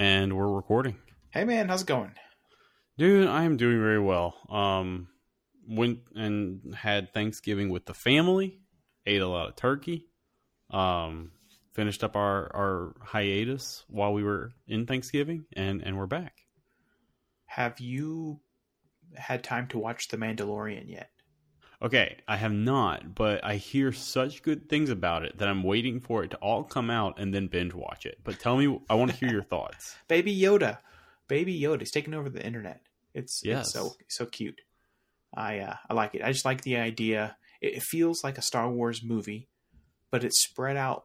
and we're recording. Hey man, how's it going? Dude, I am doing very well. Um, went and had Thanksgiving with the family, ate a lot of turkey. Um, finished up our our hiatus while we were in Thanksgiving, and and we're back. Have you had time to watch The Mandalorian yet? Okay, I have not, but I hear such good things about it that I'm waiting for it to all come out and then binge watch it. But tell me, I want to hear your thoughts. Baby Yoda, Baby Yoda, he's taking over the internet. It's, Yes. it's so so cute. I uh, I like it. I just like the idea. It, it feels like a Star Wars movie, but it's spread out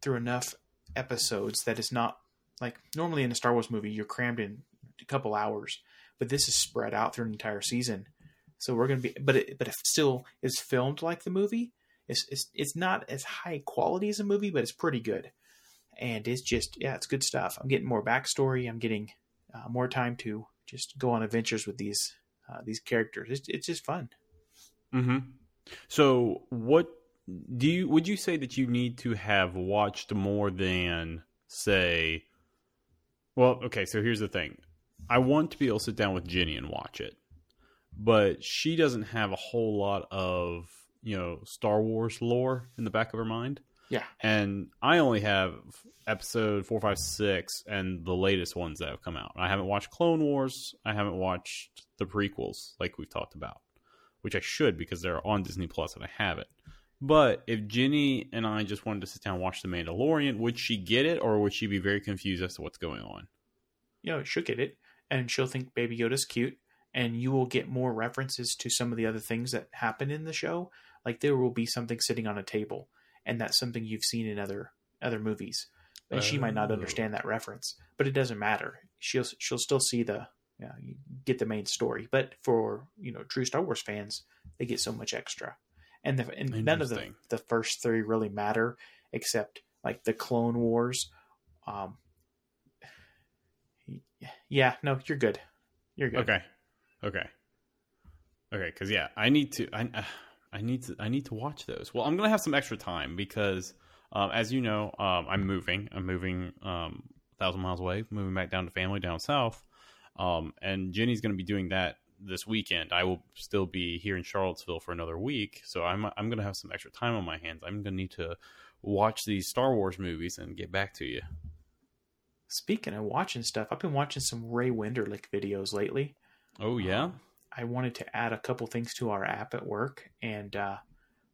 through enough episodes that it's not like normally in a Star Wars movie you're crammed in a couple hours, but this is spread out through an entire season. So we're gonna be, but it but still is filmed like the movie. It's it's it's not as high quality as a movie, but it's pretty good. And it's just yeah, it's good stuff. I'm getting more backstory. I'm getting uh, more time to just go on adventures with these uh, these characters. It's it's just fun. Mm-hmm. So, what do you would you say that you need to have watched more than say? Well, okay. So here's the thing: I want to be able to sit down with Jenny and watch it, but she doesn't have a whole lot of you know Star Wars lore in the back of her mind. Yeah. And I only have episode four, five, six, and the latest ones that have come out. I haven't watched Clone Wars. I haven't watched the prequels, like we've talked about, which I should because they're on Disney Plus and I have it. But if Jenny and I just wanted to sit down and watch The Mandalorian, would she get it, or would she be very confused as to what's going on? You know, she'll get it, and she'll think Baby Yoda's cute, and you will get more references to some of the other things that happen in the show. Like there will be something sitting on a table, and that's something you've seen in other other movies, and she might not Oh. understand that reference, but it doesn't matter. She'll she'll still see the yeah, you get the main story. But for you know true Star Wars fans, they get so much extra, and the and none of the the first three really matter except like the Clone Wars. Um, yeah, no, you're good. You're good. Okay, okay, okay. Because yeah, I need to. I uh, I need to. I need to watch those. Well, I'm gonna have some extra time because, um, as you know, um, I'm moving. I'm moving um, a thousand miles away. Moving back down to family down south. Um, and Jenny's gonna be doing that this weekend. I will still be here in Charlottesville for another week, so I'm I'm gonna have some extra time on my hands. I'm gonna need to watch these Star Wars movies and get back to you. Speaking of watching stuff, I've been watching some Ray Wenderlich videos lately. Oh yeah. I wanted to add a couple things to our app at work, and uh,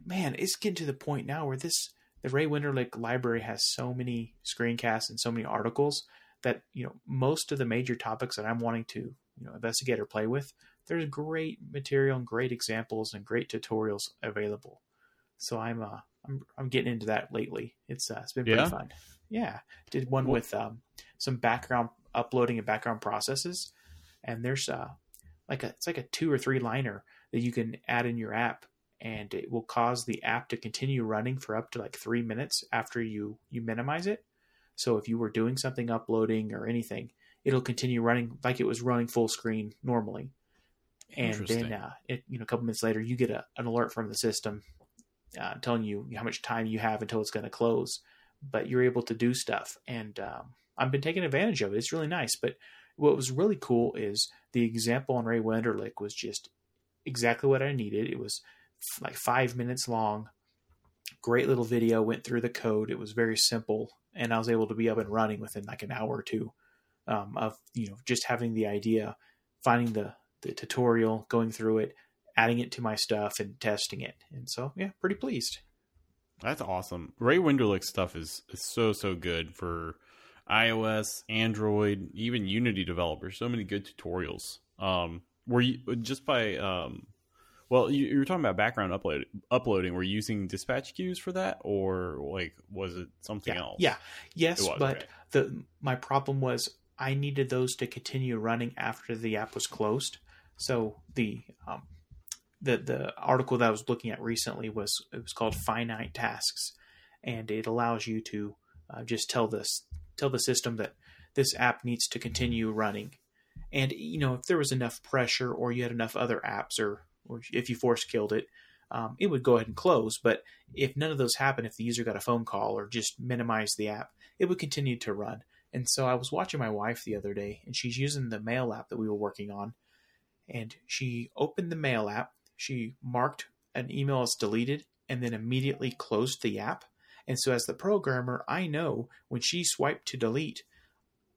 man, it's getting to the point now where this the Ray Wenderlich library has so many screencasts and so many articles that you know most of the major topics that I'm wanting to you know investigate or play with. There's great material and great examples and great tutorials available. So I'm uh I'm I'm getting into that lately. It's uh, it's been pretty Yeah? fun. Yeah, did one with um, some background uploading and background processes, and there's uh like a it's like a two or three liner that you can add in your app and it will cause the app to continue running for up to like three minutes after you you minimize it. So if you were doing something uploading or anything it'll continue running like it was running full screen normally. And then uh, it, you know a couple minutes later you get a, an alert from the system uh, telling you how much time you have until it's going to close. But you're able to do stuff and um, i've been taking advantage of it. It's really nice but what was really cool is the example on Ray Wenderlich was just exactly what I needed. It was like five minutes long, great little video, went through the code. It was very simple, and I was able to be up and running within like an hour or two um, of you know just having the idea, finding the the tutorial, going through it, adding it to my stuff, and testing it. And so yeah, pretty pleased. That's awesome. Ray Wenderlich stuff is, is so so good for iOS, Android, even Unity developers. So many good tutorials. Um, were you just by um, well, you, you were talking about background upload uploading. Were you using dispatch queues for that, or like was it something yeah, else? Yeah. Yes, was, but okay. the my problem was I needed those to continue running after the app was closed. So the um, the the article that I was looking at recently was it was called finite tasks, and it allows you to uh, just tell this tell the system that this app needs to continue running, and you know if there was enough pressure or you had enough other apps or or if you force killed it, um, it would go ahead and close. But if none of those happen, if the user got a phone call or just minimized the app, it would continue to run. And so I was watching my wife the other day, and she's using the mail app that we were working on. And she opened the mail app, she marked an email as deleted, and then immediately closed the app. And so, as the programmer, I know when she swiped to delete,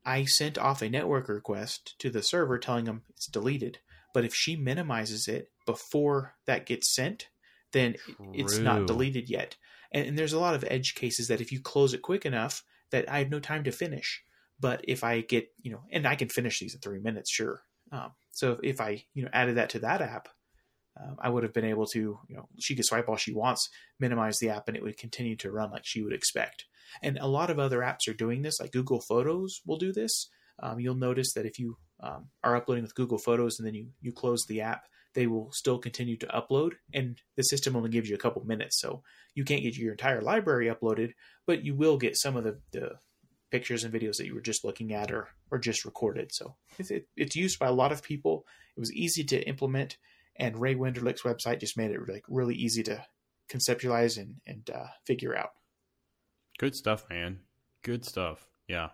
I sent off a network request to the server telling them it's deleted. But if she minimizes it before that gets sent, then it's not deleted yet. And, and there's a lot of edge cases that if you close it quick enough, that I have no time to finish. But if I get, you know, and I can finish these in three minutes, sure. Um, so if I, you know, added that to that app, um, I would have been able to, you know, she could swipe all she wants, minimize the app, and it would continue to run like she would expect. And a lot of other apps are doing this, like Google Photos will do this. Um, you'll notice that if you um, are uploading with Google Photos and then you, you close the app, they will still continue to upload, and the system only gives you a couple minutes. So you can't get your entire library uploaded, but you will get some of the, the pictures and videos that you were just looking at or, or just recorded. So it's, it, it's used by a lot of people. It was easy to implement, and Ray Wenderlich's website just made it like really easy to conceptualize and, and uh, figure out. Good stuff, man. Good stuff. Yeah,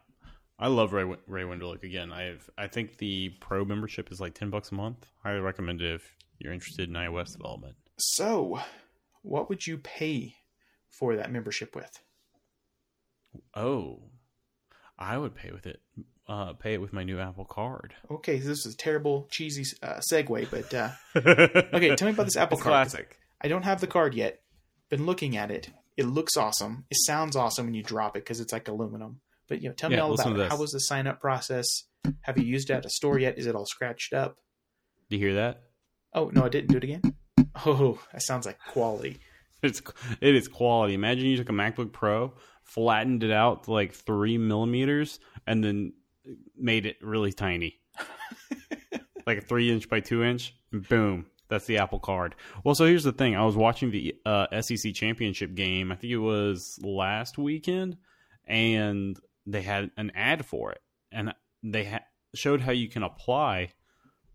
I love Ray Ray Wenderlich. Again, I have I think the pro membership is like ten bucks a month. Highly recommend it if you're interested in iOS development. So, what would you pay for that membership with? Oh, I would pay with it. Uh, pay it with my new Apple Card. Okay, this is a terrible, cheesy uh, segue, but uh, okay, okay, tell me about this Apple it's card. classic. I don't have the card yet. Been looking at it. It looks awesome. It sounds awesome when you drop it because it's like aluminum. But you know, tell me Yeah, all about it. How was the sign up process? Have you used it at a store yet? Is it all scratched up? Do you hear that? Oh no, I didn't do it again. Oh, that sounds like quality. It's it is quality. Imagine you took a MacBook Pro, flattened it out to like three millimeters, and then made it really tiny, like a three inch by two inch. Boom, that's the Apple Card. Well, so here's the thing. I was watching the uh, SEC championship game. I think it was last weekend, and they had an ad for it, and they ha- showed how you can apply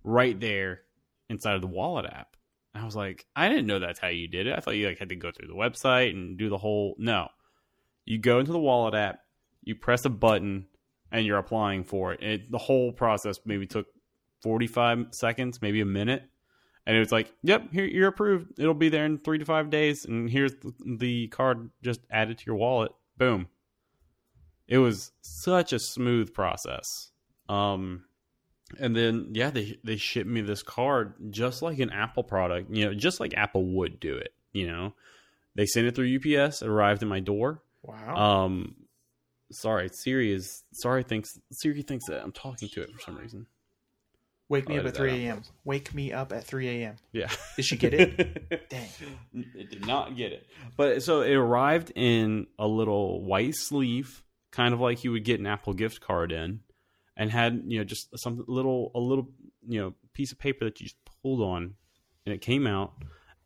right there inside of the Wallet app. I was like, I didn't know that's how you did it. I thought you like had to go through the website and do the whole. No, you go into the Wallet app, you press a button, and you're applying for it. it the whole process maybe took 45 seconds, maybe a minute, and it was like, "Yep, here you're approved. It'll be there in three to five days, and here's the, card just added to your wallet. Boom." It was such a smooth process. Um, and then yeah, they they shipped me this card just like an Apple product, you know, just like Apple would do it. You know, they sent it through UPS, arrived at my door. Wow. Um, sorry, Siri is sorry thinks Siri thinks that I'm talking to it for some reason. Wake me I'll up at 3 a.m. Wake me up at 3 a.m. Yeah. Did she get it? Dang. It did not get it. But so it arrived in a little white sleeve, kind of like you would get an Apple gift card in, and had, you know, just some little a little, you know, piece of paper that you just pulled on and it came out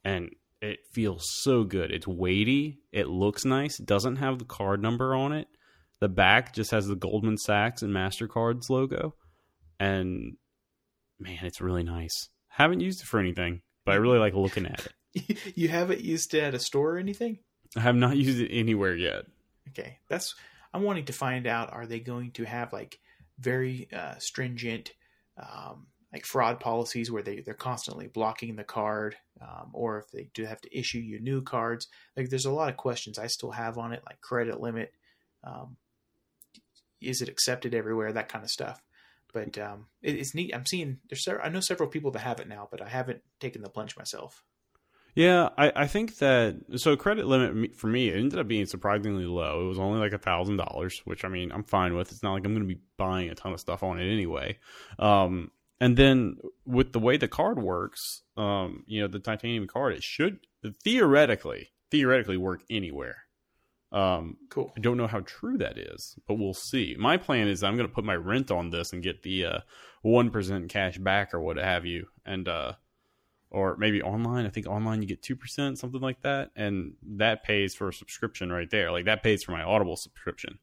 and it feels so good. It's weighty, it looks nice, it doesn't have the card number on it. The back just has the Goldman Sachs and Mastercard's logo. And man, it's really nice. Haven't used it for anything, but I really like looking at it. you haven't used it at a store or anything? I have not used it anywhere yet. Okay, that's I'm wanting to find out. Are they going to have like very uh, stringent, um, like fraud policies where they they're constantly blocking the card, um, or if they do have to issue you new cards? Like, there's a lot of questions I still have on it, like credit limit. Um, is it accepted everywhere? That kind of stuff. But um, it, it's neat. I'm seeing there's I know several people that have it now, but I haven't taken the plunge myself. Yeah, I, I think that so credit limit for me it ended up being surprisingly low. It was only like a thousand dollars, which I mean I'm fine with. It's not like I'm going to be buying a ton of stuff on it anyway. Um, and then with the way the card works, um, you know, the titanium card, it should theoretically theoretically work anywhere. Um, Cool. I don't know how true that is, but we'll see. My plan is I'm going to put my rent on this and get the uh, one cash back or what have you, and uh, or maybe online. I think online you get two percent, something like that, and that pays for a subscription right there. Like that pays for my Audible subscription.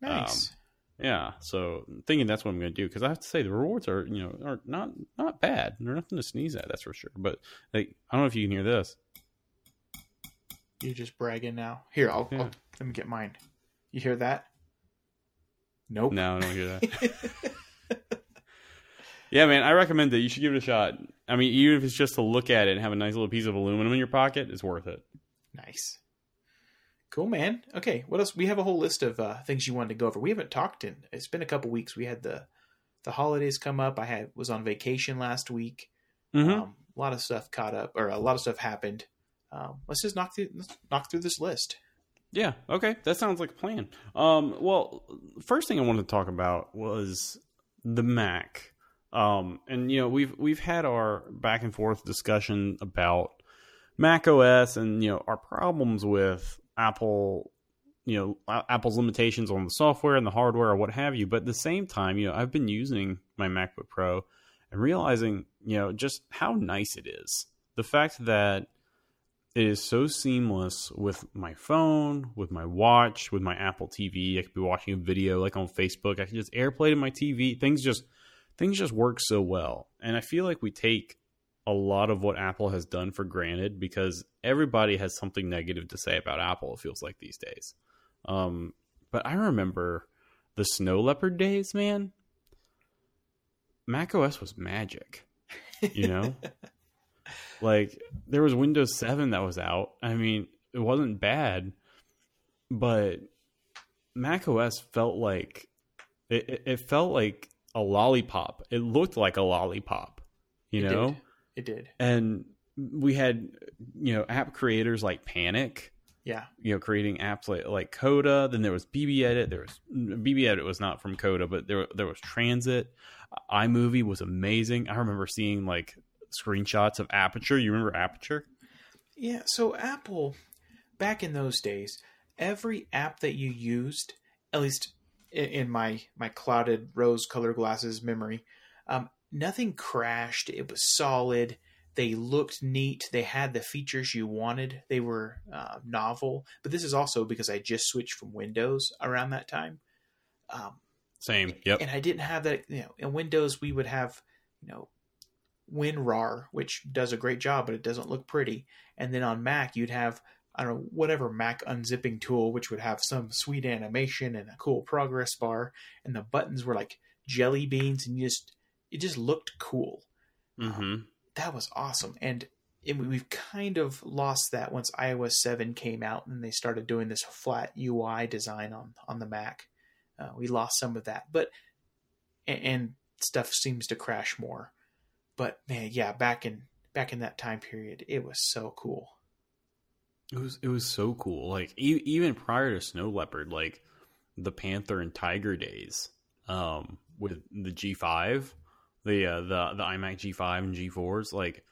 Nice. Yeah, so thinking that's what I'm going to do because I have to say the rewards are you know are not not bad. They're nothing to sneeze at, that's for sure. But like I don't know if you can hear this. You're just bragging now. Here, I'll, Yeah. I'll let me get mine. You hear that? Nope. No, I don't hear that. yeah, man, I recommend it. You should give it a shot. I mean, even if it's just to look at it and have a nice little piece of aluminum in your pocket, it's worth it. Nice. Cool, man. Okay, what else? We have a whole list of uh, things you wanted to go over. We haven't talked in. It's been a couple weeks. We had the the holidays come up. I had was on vacation last week. Mm-hmm. Um, a lot of stuff caught up, or a lot of stuff happened. Um, let's just knock through let's knock through this list. Yeah. Okay. That sounds like a plan. Um, well, first thing I wanted to talk about was the Mac. Um, and you know we've we've had our back and forth discussion about Mac OS and you know our problems with Apple, you know Apple's limitations on the software and the hardware or what have you. But at the same time, you know I've been using my MacBook Pro and realizing you know just how nice it is. The fact that it is so seamless with my phone, with my watch, with my Apple TV. I could be watching a video like on Facebook. I can just AirPlay to my TV. Things just things just work so well. And I feel like we take a lot of what Apple has done for granted because everybody has something negative to say about Apple, it feels like these days. Um, but I remember the Snow Leopard days, man. Mac OS was magic, you know? like, there was Windows 7 that was out. I mean, it wasn't bad, but Mac OS felt like it, it felt like a lollipop. It looked like a lollipop, you It know? did. It did. and we had you know app creators like panic Yeah. you know creating apps like like coda. Then there was BBEdit. There was BBEdit was not from coda but there there was Transmit. Imovie was amazing. I remember seeing like screenshots of aperture. You remember aperture? Yeah, so Apple, back in those days, every app that you used, at least in, in my my clouded rose colored glasses memory, um, nothing crashed. It was solid. They looked neat. They had the features you wanted. They were uh, novel. But this is also because I just switched from Windows around that time. Um, same yep and I didn't have that. You know, in Windows we would have, you know, WinRAR, which does a great job, but it doesn't look pretty. And then on Mac you'd have I don't know whatever Mac unzipping tool, which would have some sweet animation and a cool progress bar, and the buttons were like jelly beans, and you just it just looked cool. mm-hmm. That was awesome, and it, we've kind of lost that once iOS seven came out, and they started doing this flat UI design on on the Mac. Uh, we lost some of that, but and, and stuff seems to crash more. But man, yeah, back in back in that time period, it was so cool. It was it was so cool. Like e- even prior to Snow Leopard, like the Panther and Tiger days, um, with the G5, the uh, the the iMac G5 and G4s, like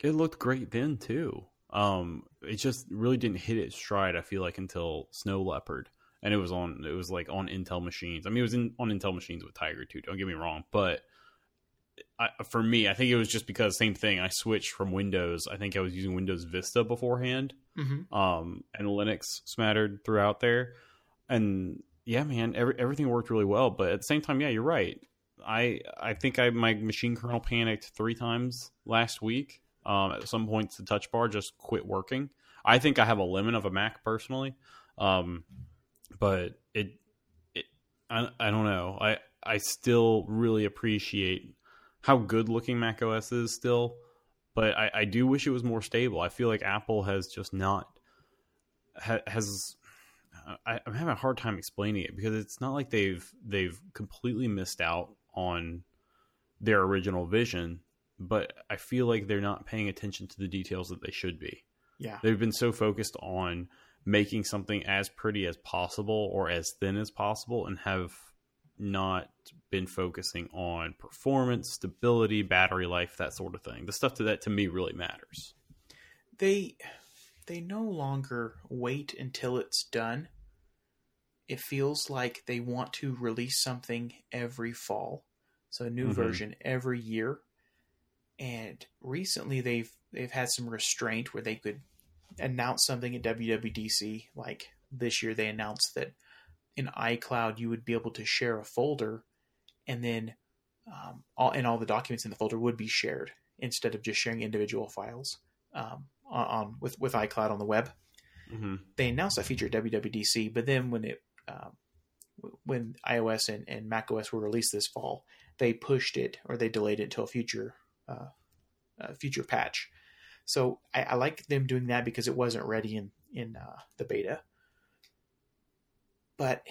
it looked great then too. Um, it just really didn't hit its stride. I feel like until Snow Leopard, and it was on it was like on Intel machines. I mean, it was in, on Intel machines with Tiger too. Don't get me wrong, but I, for me, I think it was just because same thing. I switched from Windows. I think I was using Windows Vista beforehand Mm-hmm. um, and Linux smattered throughout there. And yeah, man, every, everything worked really well. But at the same time, yeah, you're right. I I think I my machine kernel panicked three times last week. Um, at some points, the touch bar just quit working. I think I have a limit of a Mac personally, um, but it it I, I don't know. I I still really appreciate how good looking Mac OS is still but I, I do wish it was more stable. I feel like Apple has just not ha, has. I, I'm having a hard time explaining it because it's not like they've they've completely missed out on their original vision, but I feel like they're not paying attention to the details that they should be. Yeah, They've been so focused on making something as pretty as possible or as thin as possible, and have not been focusing on performance, stability, battery life, that sort of thing. The stuff to that to me really matters. they they no longer wait until it's done. It feels like they want to release something every fall, so a new Mhm. version every year. And recently, they've they've had some restraint where they could announce something at WWDC. Like this year, they announced that in iCloud you would be able to share a folder, and then um, all and all the documents in the folder would be shared instead of just sharing individual files um, on, on with with iCloud on the web. Mm-hmm. They announced that feature at WWDC, but then when it um, when iOS and, and macOS were released this fall, they pushed it or they delayed it until a future uh, a future patch. So I, I, like them doing that because it wasn't ready in in uh, the beta. But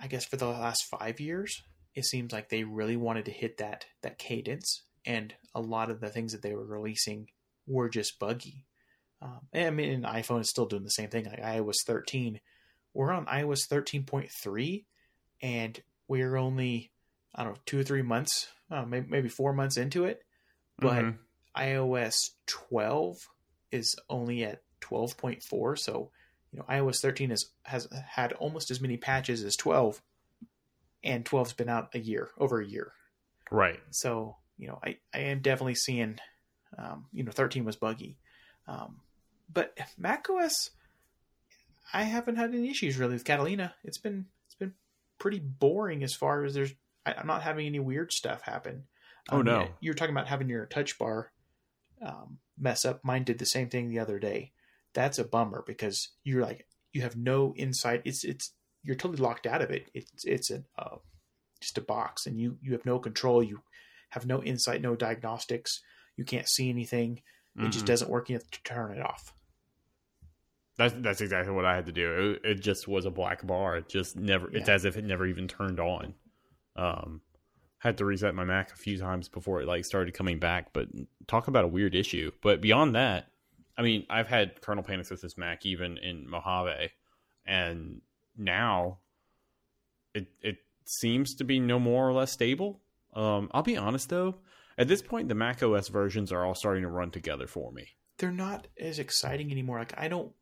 I guess for the last five years, it seems like they really wanted to hit that that cadence, and a lot of the things that they were releasing were just buggy. Um, I mean, an iPhone is still doing the same thing. Like iOS 13, we're on iOS 13.3, and we're only I don't know two or three months, uh, maybe, maybe four months into it, but mm-hmm iOS 12 is only at 12.4. So, you know, iOS 13 is, has had almost as many patches as 12, and 12's been out a year, over a year. Right. So, you know, I, I am definitely seeing, um, you know, 13 was buggy. Um, but macOS, I haven't had any issues really with Catalina. It's been, it's been pretty boring as far as there's, I, am not having any weird stuff happen. Oh um, no! You're talking about having your touch bar um, mess up. Mine did the same thing the other day. That's a bummer because you're like you have no insight. It's it's you're totally locked out of it. It's it's a uh, just a box, and you you have no control. You have no insight, no diagnostics. You can't see anything. It mm-hmm. just doesn't work. You have to turn it off. That's that's exactly what I had to do. It, it just was a black bar. It just never. Yeah. It's as if it never even turned on. Um, had to reset my Mac a few times before it like started coming back. But talk about a weird issue. But beyond that, I mean, I've had kernel panics with this Mac even in Mojave, and now it it seems to be no more or less stable. Um, I'll be honest though, at this point, the Mac OS versions are all starting to run together for me. They're not as exciting anymore. Like I don't,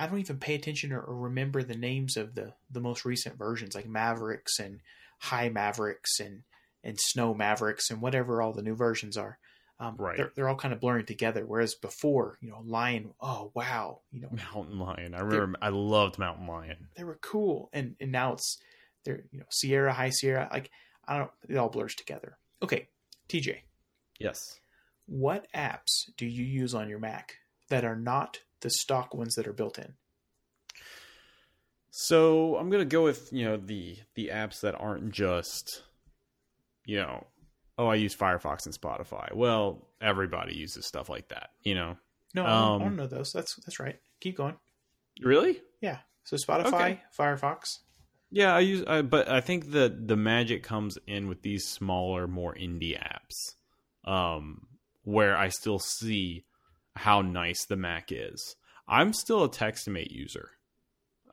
I don't even pay attention or, or remember the names of the the most recent versions, like Mavericks and High Mavericks and and Snow Mavericks and whatever all the new versions are. Um, right. They're, they're all kind of blurring together. Whereas before, you know, Lion, oh wow, you know, Mountain Lion. I remember I loved Mountain Lion. They were cool, and and now it's they're you know Sierra, High Sierra. Like I don't, it all blurs together. Okay, TJ. Yes. What apps do you use on your Mac that are not the stock ones that are built in? So I'm gonna go with you know the the apps that aren't just you know oh I use Firefox and Spotify. Well, everybody uses stuff like that, you know. No, I don't, um, I don't know those. That's that's right. Keep going. Really? Yeah. So Spotify, okay. Firefox. Yeah, I use, I, but I think the the magic comes in with these smaller, more indie apps, um, where I still see how nice the Mac is. I'm still a TextMate user.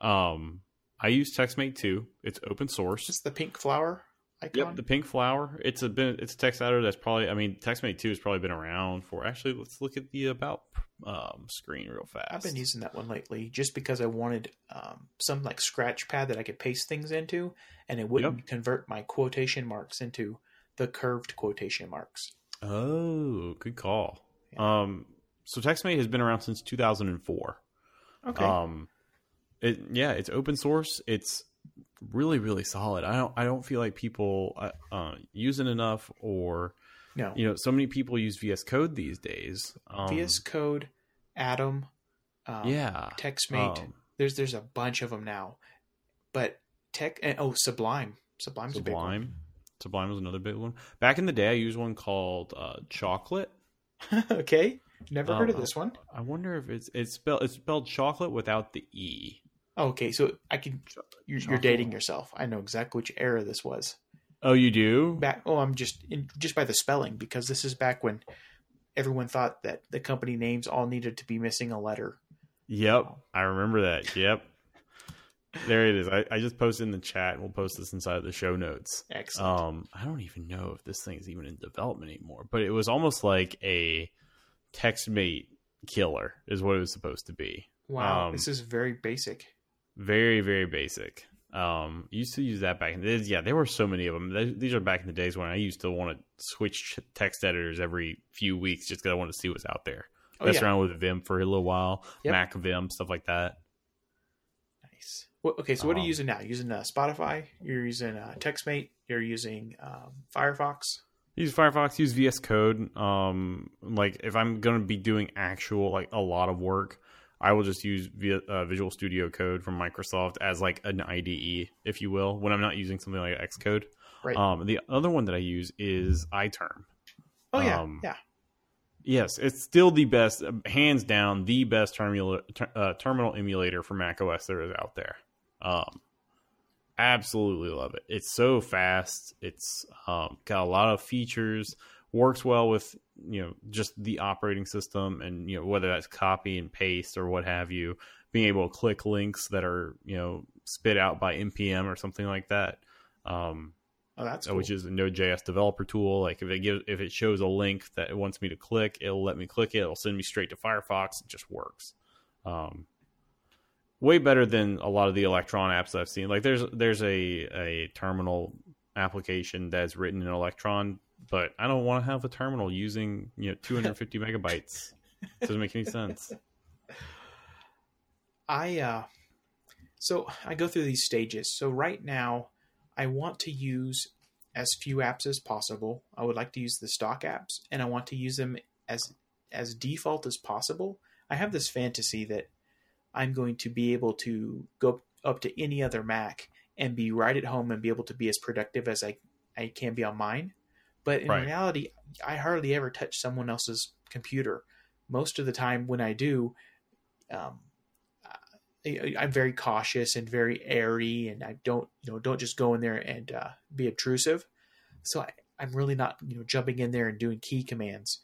Um, I use TextMate too. It's open source. Just the pink flower icon. Yep, the pink flower. It's a been it's a text editor that's probably. I mean, TextMate two has probably been around for. Actually, let's look at the about um, screen real fast. I've been using that one lately just because I wanted um, some like scratch pad that I could paste things into, and it wouldn't yep. convert my quotation marks into the curved quotation marks. Oh, good call. Yeah. Um, so TextMate has been around since 2004. Okay. Um, it yeah, it's open source. It's really really solid. I don't I don't feel like people uh, uh, use it enough or no. You know, so many people use VS Code these days. Um, VS Code, Atom, um, yeah, TextMate. Um, there's there's a bunch of them now, but Tech and oh Sublime, Sublime's Sublime. a big one. Sublime was another big one. Back in the day, I used one called uh, Chocolat. okay, never heard of um, this one. I wonder if it's it's spelled it's spelled chocolate without the e. Okay, so I can. You're, you're, dating yourself. I know exactly which era this was. Oh, you do? Back. Oh, I'm just in, just by the spelling because this is back when everyone thought that the company names all needed to be missing a letter. Yep, I remember that. Yep. there it is. I, I just posted in the chat, we'll post this inside of the show notes. Excellent. Um, I don't even know if this thing is even in development anymore, but it was almost like a TextMate killer, is what it was supposed to be. Wow, um, this is very basic. Very, very basic. Um, used to use that back in the days. Yeah, there were so many of them. These are back in the days when I used to want to switch text editors every few weeks just because I wanted to see what's out there. Oh, Mess yeah. around with Vim for a little while, yep. Mac Vim, stuff like that. Nice. Well, okay, so what um, are you um, using now? Using uh, Spotify? You're using uh, TextMate? You're using um, Firefox? Use Firefox. Use VS Code. Um, like if I'm gonna be doing actual like a lot of work, I will just use via, uh, Visual Studio Code from Microsoft as like an IDE, if you will, when I'm not using something like Xcode. Right. Um, the other one that I use is iTerm. oh yeah, um, yeah. Yes, it's still the best, hands down, the best terminal ter, uh, terminal emulator for Mac OS there is out there. Um, absolutely love it. It's so fast. It's um, got a lot of features. Works well with you know just the operating system, and you know whether that's copy and paste or what have you. Being able to click links that are you know spit out by npm or something like that. Um, Oh, that's uh, cool. which is a Node.js developer tool. Like if it gives, if it shows a link that it wants me to click, it'll let me click it. It'll send me straight to Firefox. It just works. Um, way better than a lot of the Electron apps I've seen. Like there's there's a a terminal application that's written in Electron, but I don't want to have a terminal using you know 250 megabytes. Doesn't make any sense. I uh so I go through these stages. So right now I want to use as few apps as possible. I would like to use the stock apps and I want to use them as as default as possible. I have this fantasy that I'm going to be able to go up to any other Mac and be right at home and be able to be as productive as I, I can be on mine. But in Right. reality, I hardly ever touch someone else's computer. Most of the time, when I do, um, I, I'm very cautious and very airy, and I don't, you know, don't just go in there and uh, be obtrusive. So I, I'm really not, you know, jumping in there and doing key commands.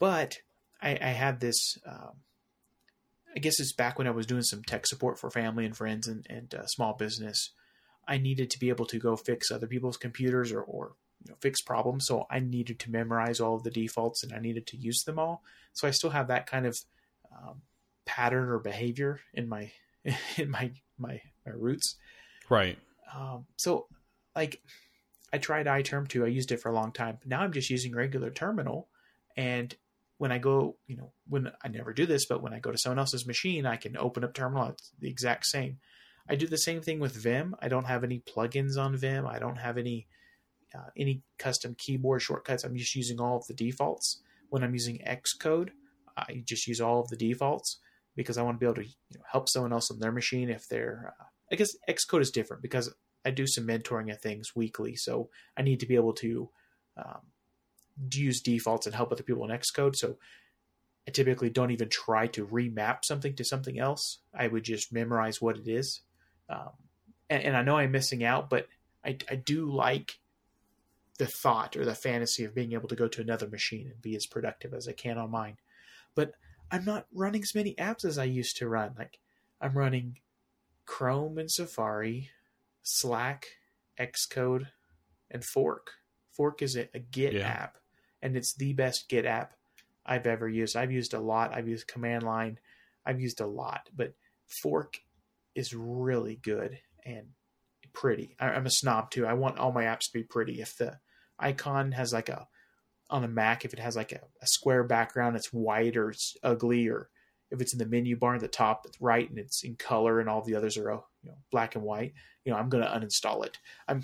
But I, I had this. Um, I guess it's back when I was doing some tech support for family and friends and, and uh, small business. I needed to be able to go fix other people's computers or, or you know, fix problems. So I needed to memorize all of the defaults and I needed to use them all. So I still have that kind of um, pattern or behavior in my in my my, my roots. Right. Um, so like I tried iTerm too. I used it for a long time. Now I'm just using regular terminal and when I go, you know, when I never do this, but when I go to someone else's machine, I can open up terminal. It's the exact same. I do the same thing with Vim. I don't have any plugins on Vim. I don't have any uh, any custom keyboard shortcuts. I'm just using all of the defaults. When I'm using Xcode, I just use all of the defaults because I want to be able to you know, help someone else on their machine if they're. Uh, I guess Xcode is different because I do some mentoring of things weekly, so I need to be able to um, use defaults and help other people in Xcode. So I typically don't even try to remap something to something else. I would just memorize what it is. Um, and, and I know I'm missing out, but I, I do like the thought or the fantasy of being able to go to another machine and be as productive as I can on mine. But I'm not running as many apps as I used to run. Like I'm running Chrome and Safari, Slack, Xcode, and Fork. Fork is a, a Git Yeah. app, and it's the best Git app I've ever used. I've used a lot. I've used command line. I've used a lot, but Fork is really good and pretty. I, I'm a snob too. I want all my apps to be pretty. If the icon has like a on a Mac, if it has like a, a square background, it's white or it's ugly, or if it's in the menu bar at the top, right and it's in color, and all the others are uh, you know black and white. You know, I'm gonna uninstall it. I'm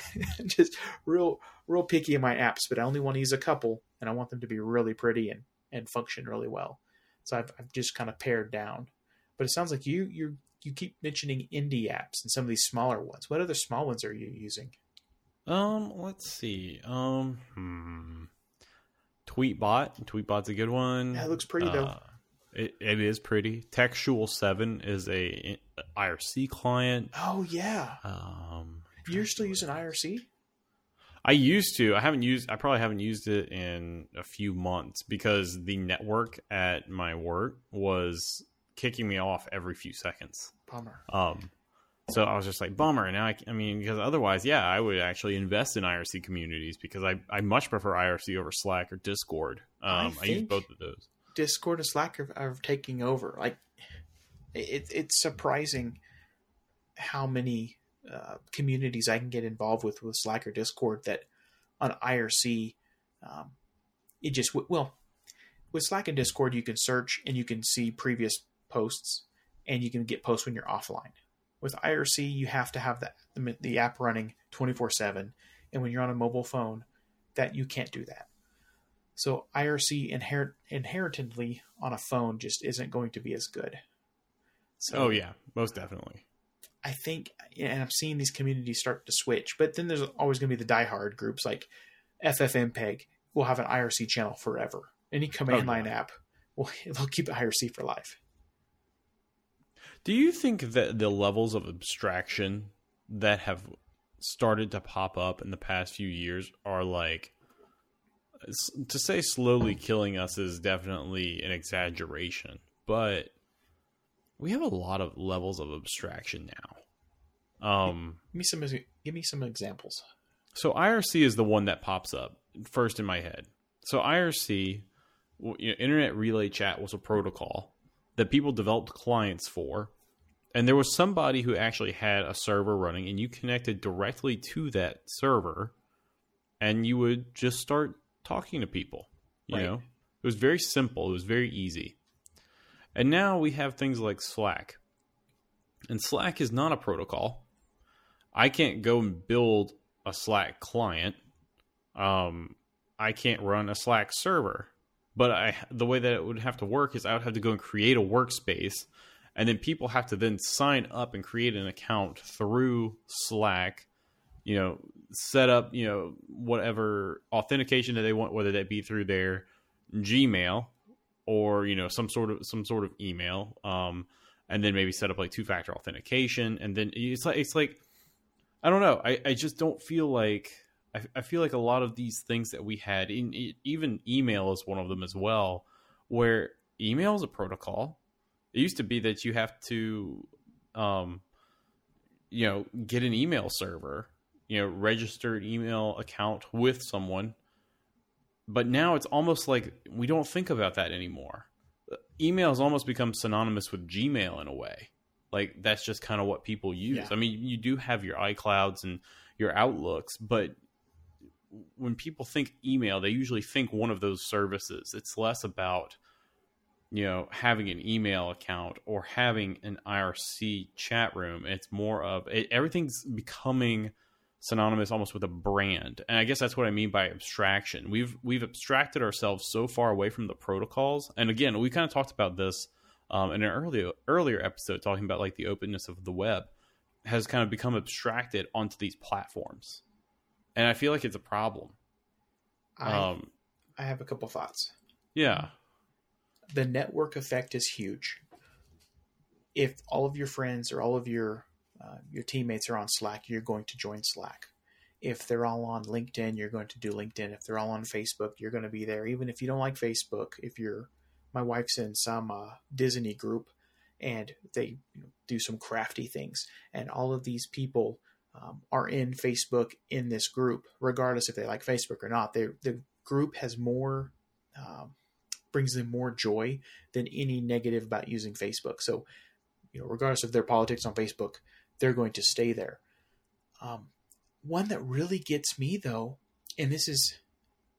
just real real picky in my apps, but I only want to use a couple, and I want them to be really pretty and and function really well. So I've, I've just kind of pared down. But it sounds like you you you keep mentioning indie apps and some of these smaller ones. What other small ones are you using? Um, let's see. Um, hmm. Tweetbot. Tweetbot's a good one. That looks pretty, though. It, it is pretty. Textual Seven is a IRC client. Oh yeah, Um, you're still using IRC. I used to. I haven't used. I probably haven't used it in a few months because the network at my work was kicking me off every few seconds. Bummer. Um, so I was just like, bummer. And now, I, I mean, because otherwise, yeah, I would actually invest in IRC communities because I, I much prefer IRC over Slack or Discord. I Um, I, use both of those. Discord and Slack are, are taking over. Like it, it's surprising how many uh, communities I can get involved with with Slack or Discord that on IRC, um, it just well with Slack and Discord you can search and you can see previous posts and you can get posts when you're offline. With IRC, you have to have the the, the app running twenty four seven, and when you're on a mobile phone, that you can't do that. So IRC inherit inherently on a phone just isn't going to be as good. So Oh yeah, most definitely. I think, and I'm seeing these communities start to switch. But then there's always going to be the diehard groups like FFmpeg will have an IRC channel forever. Any command Oh, line app, will they'll keep IRC for life. Do you think that the levels of abstraction that have started to pop up in the past few years are like to say slowly killing us is definitely an exaggeration, but we have a lot of levels of abstraction now. Um Give me some. Give me some examples. so IRC is the one that pops up first in my head. So IRC, you know, Internet Relay Chat was a protocol that people developed clients for, and there was somebody who actually had a server running, and you connected directly to that server, and you would just start talking to people. You Right. know, it was very simple. It was very easy. And now we have things like Slack, and Slack is not a protocol. I can't go and build a Slack client. Um, I can't run a Slack server. But I the way that it would have to work is I would have to go and create a workspace, and then people have to then sign up and create an account through Slack. You know, set up you know whatever authentication that they want, whether that be through their Gmail or you know some sort of some sort of email. Um, and then maybe set up like two factor authentication, and then it's like it's like I don't know. I, I just don't feel like I, I feel like a lot of these things that we had in even email is one of them as well, where email is a protocol. It used to be that you have to, um, you know, get an email server, you know, registered email account with someone. But now it's almost like we don't think about that anymore. Email has almost become synonymous with Gmail in a way like that's just kind of what people use. Yeah. I mean, you do have your iClouds and your Outlooks, but when people think email, they usually think one of those services. It's less about you know having an email account or having an IRC chat room. It's more of it, everything's becoming synonymous almost with a brand. And I guess that's what I mean by abstraction. We've we've abstracted ourselves so far away from the protocols. And again, we kind of talked about this um, in an earlier earlier episode talking about like the openness of the web has kind of become abstracted onto these platforms, and I feel like it's a problem. I, Um, I have a couple thoughts. yeah, The network effect is huge. If all of your friends or all of your uh, your teammates are on Slack, you're going to join Slack. If they're all on LinkedIn, you're going to do LinkedIn. If they're all on Facebook, you're going to be there. Even if you don't like Facebook, if you're my wife's in some uh, Disney group and they you know, do some crafty things, and all of these people um, are in Facebook in this group, regardless if they like Facebook or not. They, the group has more um, brings them more joy than any negative about using Facebook. So, you know, regardless of their politics on Facebook, they're going to stay there. Um, one that really gets me though, and this is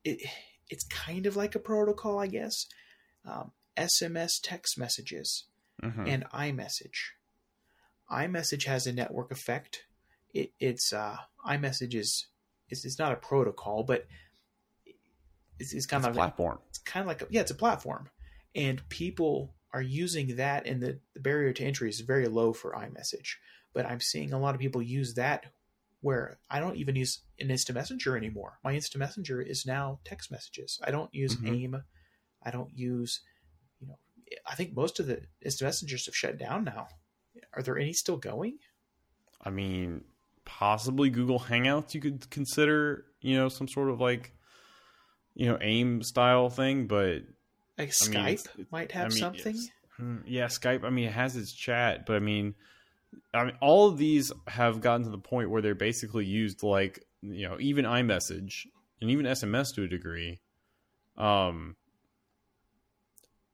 it, it's kind of like a protocol, I guess. Um, SMS text messages Mhm. and iMessage. iMessage has a network effect. It, it's uh, iMessage is it's, it's not a protocol, but it's, it's kind it's a of like, a platform. it's kind of like a, yeah, it's a platform, and people are using that, and the, the barrier to entry is very low for iMessage. But I'm seeing a lot of people use that where I don't even use an instant messenger anymore. My instant messenger is now text messages. I don't use Mhm. AIM. I don't use, you know, I think most of the instant messengers have shut down now. Are there any still going? I mean, possibly Google Hangouts. You could consider, you know, some sort of like, you know, AIM style thing, but Like I mean, Skype it's- might I have mean, something. Hmm, Yeah, Skype. I mean, it has its chat, but I mean, I mean, all of these have gotten to the point where they're basically used like you know, even iMessage and even SMS to a degree. Um,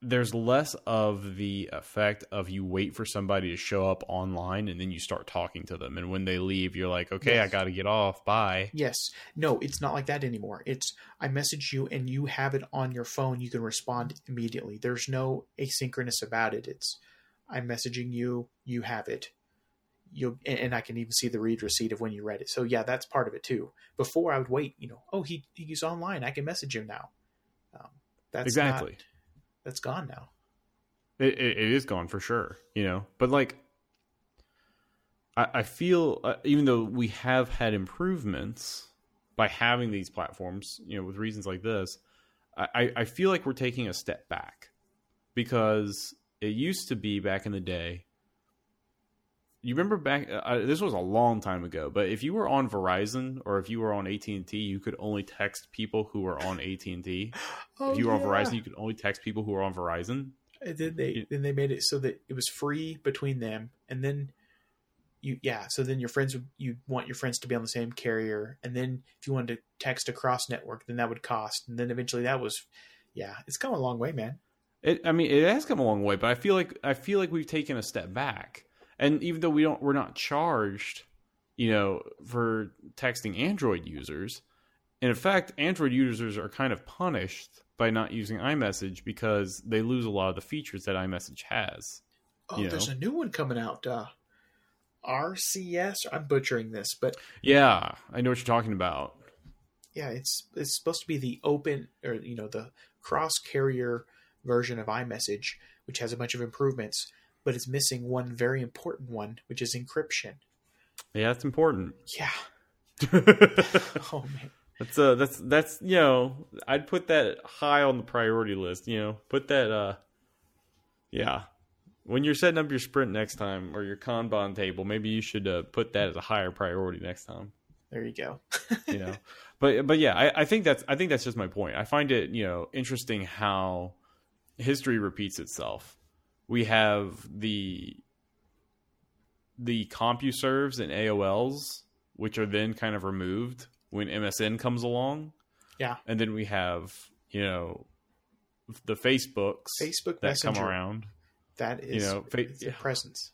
there's less of the effect of you wait for somebody to show up online and then you start talking to them, and when they leave, you're like, okay, I got to get off. Bye. Yes. No, it's not like that anymore. It's I message you and you have it on your phone. You can respond immediately. There's no asynchronous about it. It's I'm messaging you, you have it. You and, and I can even see the read receipt of when you read it. So yeah, that's part of it too. Before I would wait, you know, oh he he's online, I can message him now. Um, that's Exactly. not- that's gone now. It, it, it is gone for sure, you know. But like, I, I feel uh, even though we have had improvements by having these platforms, you know, with reasons like this, I, I- I feel like we're taking a step back because it used to be back in the day. You remember back? Uh, this was a long time ago, but if you were on Verizon or if you were on AT and T, you could only text people who were on AT and T. Oh, if you were on. Verizon, you could only text people who were on Verizon. And then they You- then they made it so that it was free between them, and then you yeah. So then your friends would you want your friends to be on the same carrier, and then if you wanted to text across network, then that would cost, and then eventually that was yeah. It's come a long way, man. It, I mean, it has come a long way, but I feel like I feel like we've taken a step back. And even though we don't, we're not charged, you know, for texting Android users. And in fact, Android users are kind of punished by not using iMessage because they lose a lot of the features that iMessage has. Oh, there's know. a new one coming out. Uh, RCS. I'm butchering this, but Yeah, I know what you're talking about. yeah, it's it's supposed to be the open or you know the cross carrier version of iMessage, which has a bunch of improvements, but it's missing one very important one, which is encryption. Yeah, that's important. Yeah. Oh man. That's uh, that's that's you know, I'd put that high on the priority list. You know, put that. uh Yeah, when you're setting up your sprint next time or your Kanban table, maybe you should uh, put that as a higher priority next time. There you go. You know, but but yeah, I, I think that's I think that's just my point. I find it you know interesting how history repeats itself. We have the the CompuServes and AOLs, which are then kind of removed when MSN comes along. Yeah. and then we have you know the Facebooks Facebook that Messenger. come around. That is You know, fa- presence.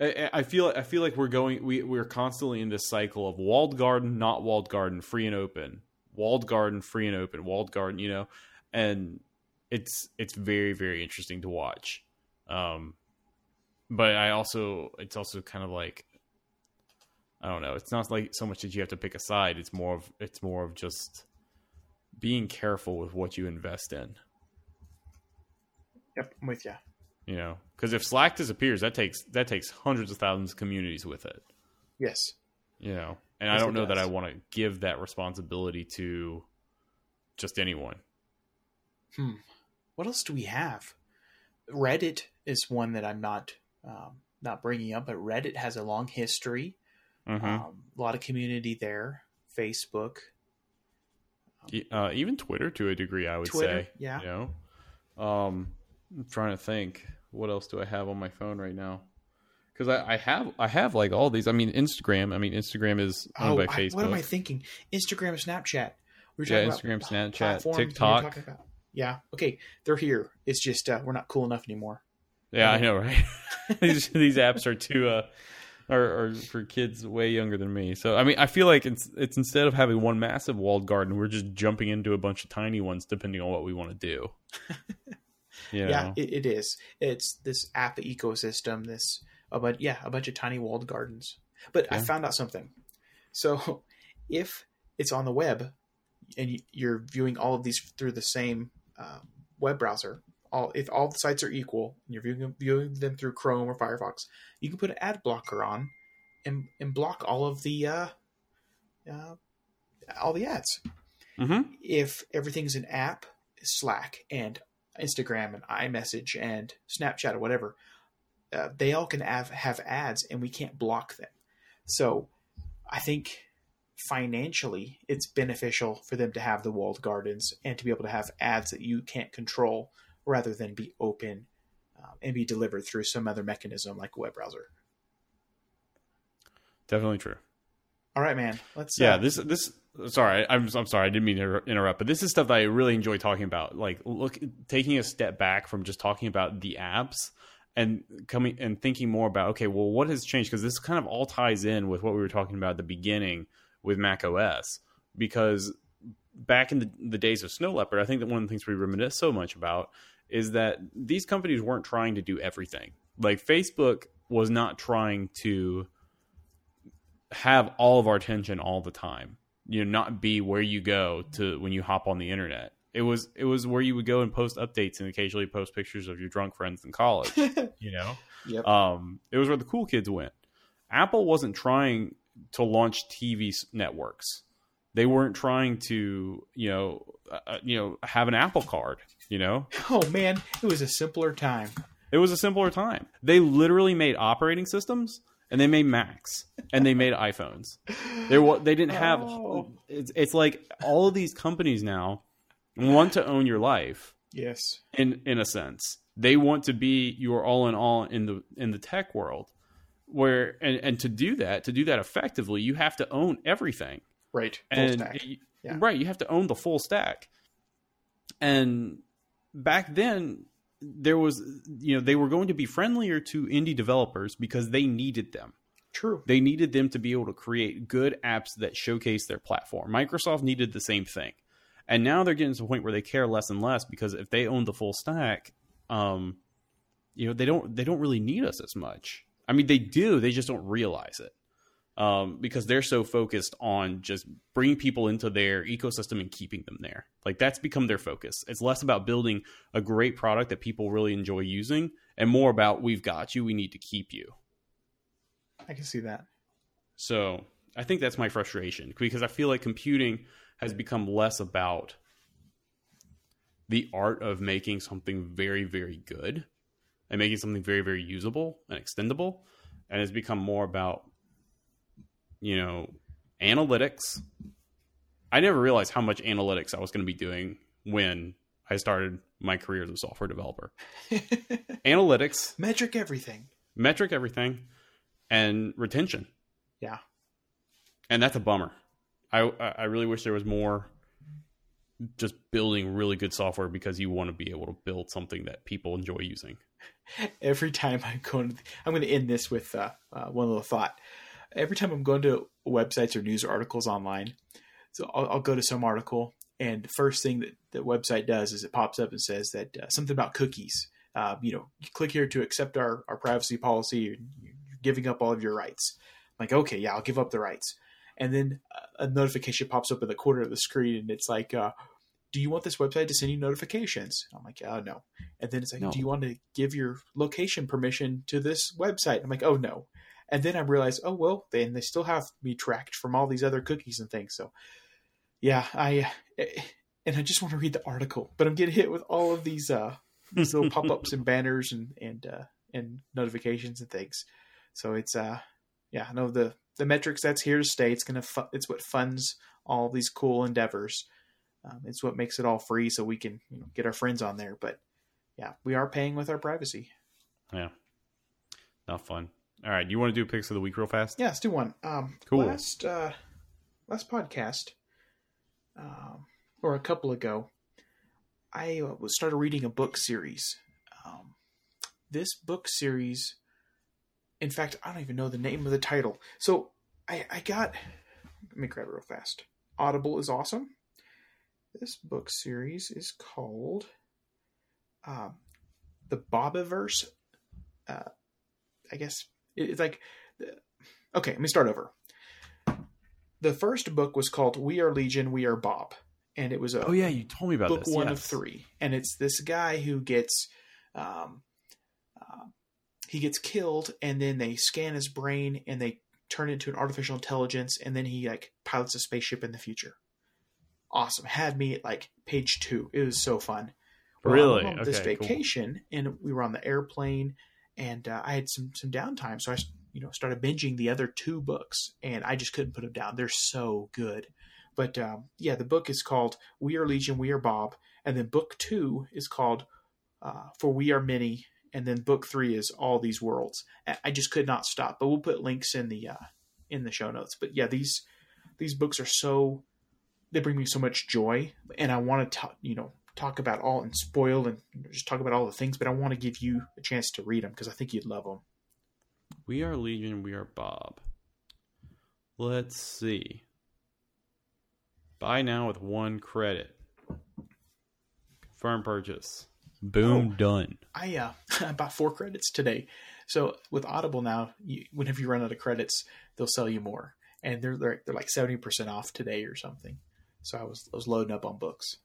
I, I feel I feel like we're going we we're constantly in this cycle of walled garden, not walled garden, free and open, walled garden, free and open, walled garden, you know, and it's it's very very interesting to watch. Um, but I also it's also kind of like I don't know. It's not like so much that you have to pick a side. It's more of it's more of just being careful with what you invest in. Yep, I'm with you. You know, because if Slack disappears, that takes that takes hundreds of thousands of communities with it. Yes. you know and Yes, i don't it know that i want to give that responsibility to just anyone Hmm. What else do we have? Reddit is one that I'm not um, not bringing up, but Reddit has a long history. Mhm. Um, a lot of community there. Facebook, uh, even twitter to a degree i would Twitter, say yeah. you know um i'm trying to think what else do i have on my phone right now because I, I have i have like all these i mean instagram i mean instagram is owned Oh, by I, facebook what am I thinking? Instagram, Snapchat. We were Yeah, talking Instagram, about Snapchat, platforms when we TikTok. Yeah. Okay, they're here. It's just uh, we're not cool enough anymore. Yeah i know right these, these apps are too uh are, are for kids way younger than me so i mean i feel like it's it's instead of having one massive walled garden we're just jumping into a bunch of tiny ones depending on what we want to do you Yeah, it, it is. It's this app ecosystem. This, but yeah, a bunch of tiny walled gardens. But I found out something. So, if it's on the web and you- you're viewing all of these through the same uh, web browser, all if all the sites are equal, and you're viewing, viewing them through Chrome or Firefox, you can put an ad blocker on and and block all of the uh, uh, all the ads mm-hmm. if everything's an app, Slack and Instagram and iMessage and Snapchat or whatever, uh, they all can have, have ads and we can't block them. So I think financially it's beneficial for them to have the walled gardens and to be able to have ads that you can't control rather than be open um, and be delivered through some other mechanism like a web browser. Definitely true. All right, man. Let's Yeah, uh, this this sorry, I'm I'm sorry, I didn't mean to interrupt, but this is stuff that I really enjoy talking about. Like look taking a step back from just talking about the apps and coming and thinking more about okay, well what has changed because this kind of all ties in with what we were talking about at the beginning with Mac OS because back in the, the days of Snow Leopard, I think that one of the things we reminisce so much about is that these companies weren't trying to do everything. Like Facebook was not trying to have all of our attention all the time. You know, not be where you go to when you hop on the internet. it was it was where you would go and post updates and occasionally post pictures of your drunk friends in college. you know, Yep. um, it was where the cool kids went. Apple wasn't trying to launch TV networks. They weren't trying to, you know, uh, uh, you know, have an Apple Card. You know, oh man, it was a simpler time. it was a simpler time. They literally made operating systems and they made Macs and they made iPhones. They they didn't have. Oh. It's it's like all of these companies now want to own your life Yes. in in a sense. They want to be your all in all in the in the tech world. Where and, and to do that, to do that effectively, you have to own everything. Right. Full And Yeah. right, you have to own the full stack. And back then there was you know, they were going to be friendlier to indie developers because they needed them. True. They needed them to be able to create good apps that showcase their platform. Microsoft needed the same thing. And now they're getting to the point where they care less and less because if they own the full stack, um, you know, they don't they don't really need us as much. I mean, they do, they just don't realize it. Um, because they're so focused on just bringing people into their ecosystem and keeping them there. Like that's become their focus. It's less about building a great product that people really enjoy using and more about we've got you, we need to keep you. I can see that. So I think that's my frustration because I feel like computing has become less about the art of making something very, very good and making something very, very usable and extendable. And it's become more about, you know, analytics. I never realized how much analytics I was going to be doing when I started my career as a software developer. analytics, Metric everything. metric everything, and retention Yeah. and that's a bummer. I I really wish there was more just building really good software because you want to be able to build something that people enjoy using. Every time I'm going, to, I'm going to end this with uh, uh, one little thought. Every time I'm going to websites or news articles online, so I'll, I'll go to some article, and the first thing that the website does is it pops up and says that uh, something about cookies. Uh, you know, you click here to accept our, our privacy policy. You're, you're giving up all of your rights. I'm like, okay, yeah, I'll give up the rights. And then a notification pops up in the corner of the screen, and it's like, uh, "Do you want this website to send you notifications?" I'm like, "Oh no." And then it's like, No. "Do you want to give your location permission to this website?" I'm like, "Oh no." And then I realized, oh well, then they still have me tracked from all these other cookies and things. So, yeah, I eh, and I just want to read the article, but I'm getting hit with all of these uh these little pop ups and banners and and uh, and notifications and things. So it's uh yeah, I know the the metrics that's here to stay. It's gonna fu- it's what funds all these cool endeavors. Um, it's what makes it all free, so we can you know, get our friends on there. But yeah, we are paying with our privacy. Yeah, not fun. All right, you want to do picks of the week real fast? Yeah, let's do one. Um, Cool. Last uh, last podcast, um, or a couple ago, I uh, started reading a book series. Um, this book series, in fact, I don't even know the name of the title. So I, I got. Let me grab it real fast. Audible is awesome. This book series is called um, the Bobiverse. Uh, I guess it's like okay, let me start over. The first book was called We Are Legion, We Are Bob. And it was a Oh yeah, you told me about book this. one of three. And it's this guy who gets um, uh, he gets killed and then they scan his brain and they turn it into an artificial intelligence and then he like pilots a spaceship in the future. Awesome. Had me at like page two. It was so fun. Well, Really? On this Okay, cool. vacation and we were on the airplane and uh, I had some some downtime, so I you know started binging the other two books, and I just couldn't put them down. They're so good. But um, yeah, the book is called "We Are Legion, We Are Bob," and then book two is called uh, "For We Are Many," and then book three is "All These Worlds." I- just could not stop. But we'll put links in the uh, in the show notes. But yeah, these these books are so they bring me so much joy, and I want to you know talk about all and spoil and just talk about all the things. But I want to give you a chance to read them because I think you'd love them. We are Legion. We are Bob. Let's see. Buy now with one credit. Confirm purchase. Boom. Oh. Done. I uh, I bought four credits today. So with Audible now, you, whenever you run out of credits, they'll sell you more, and they're they're, they're like seventy percent off today or something. So I was I was loading up on books.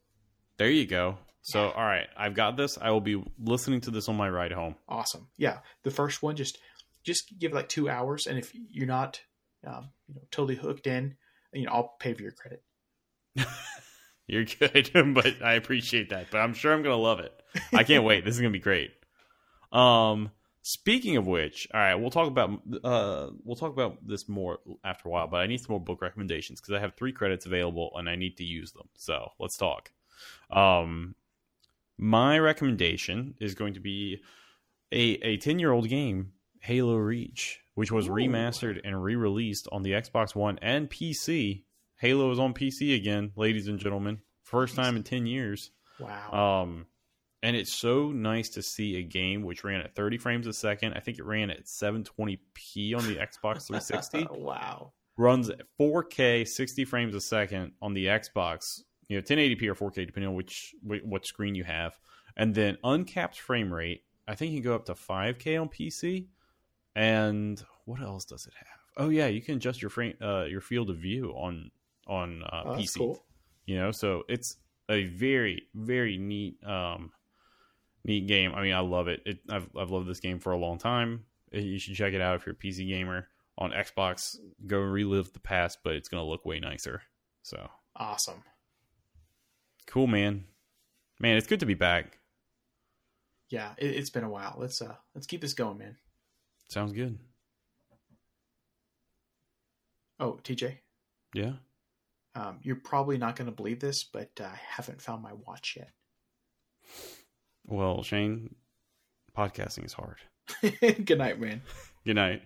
There you go. So, all right, I've got this. I will be listening to this on my ride home. Awesome. Yeah, the first one just just give it like two hours, and if you're not um, you know totally hooked in, you know I'll pay for your credit. You're good, but I appreciate that. But I'm sure I'm gonna love it. I can't wait. This is gonna be great. Um, speaking of which, all right, we'll talk about uh, we'll talk about this more after a while. But I need some more book recommendations because I have three credits available and I need to use them. So let's talk. Um, my recommendation is going to be a a ten year old game, Halo Reach, which was Ooh. remastered and re released on the Xbox One and PC. Halo is on PC again, ladies and gentlemen. First time in ten years. Wow. Um, and it's so nice to see a game which ran at 30 frames a second. I think it ran at 720p on the Xbox 360. wow. Runs at 4K, 60 frames a second on the Xbox. You know, 1080p or 4K depending on which what screen you have, and then uncapped frame rate. I think you can go up to 5K on PC. And what else does it have? Oh yeah, you can adjust your frame, uh, your field of view on on uh, Oh, PC cool. you know so it's a very very neat um neat game i mean i love it, it I've, I've loved this game for a long time you should check it out if you're a pc gamer on xbox go relive the past but it's gonna look way nicer so Awesome. Cool man man it's good to be back Yeah, it, it's been a while. Let's uh let's keep this going, man. sounds good Oh, TJ, yeah um, you're probably not going to believe this, but uh, I haven't found my watch yet. well shane podcasting is hard Good night, man. good night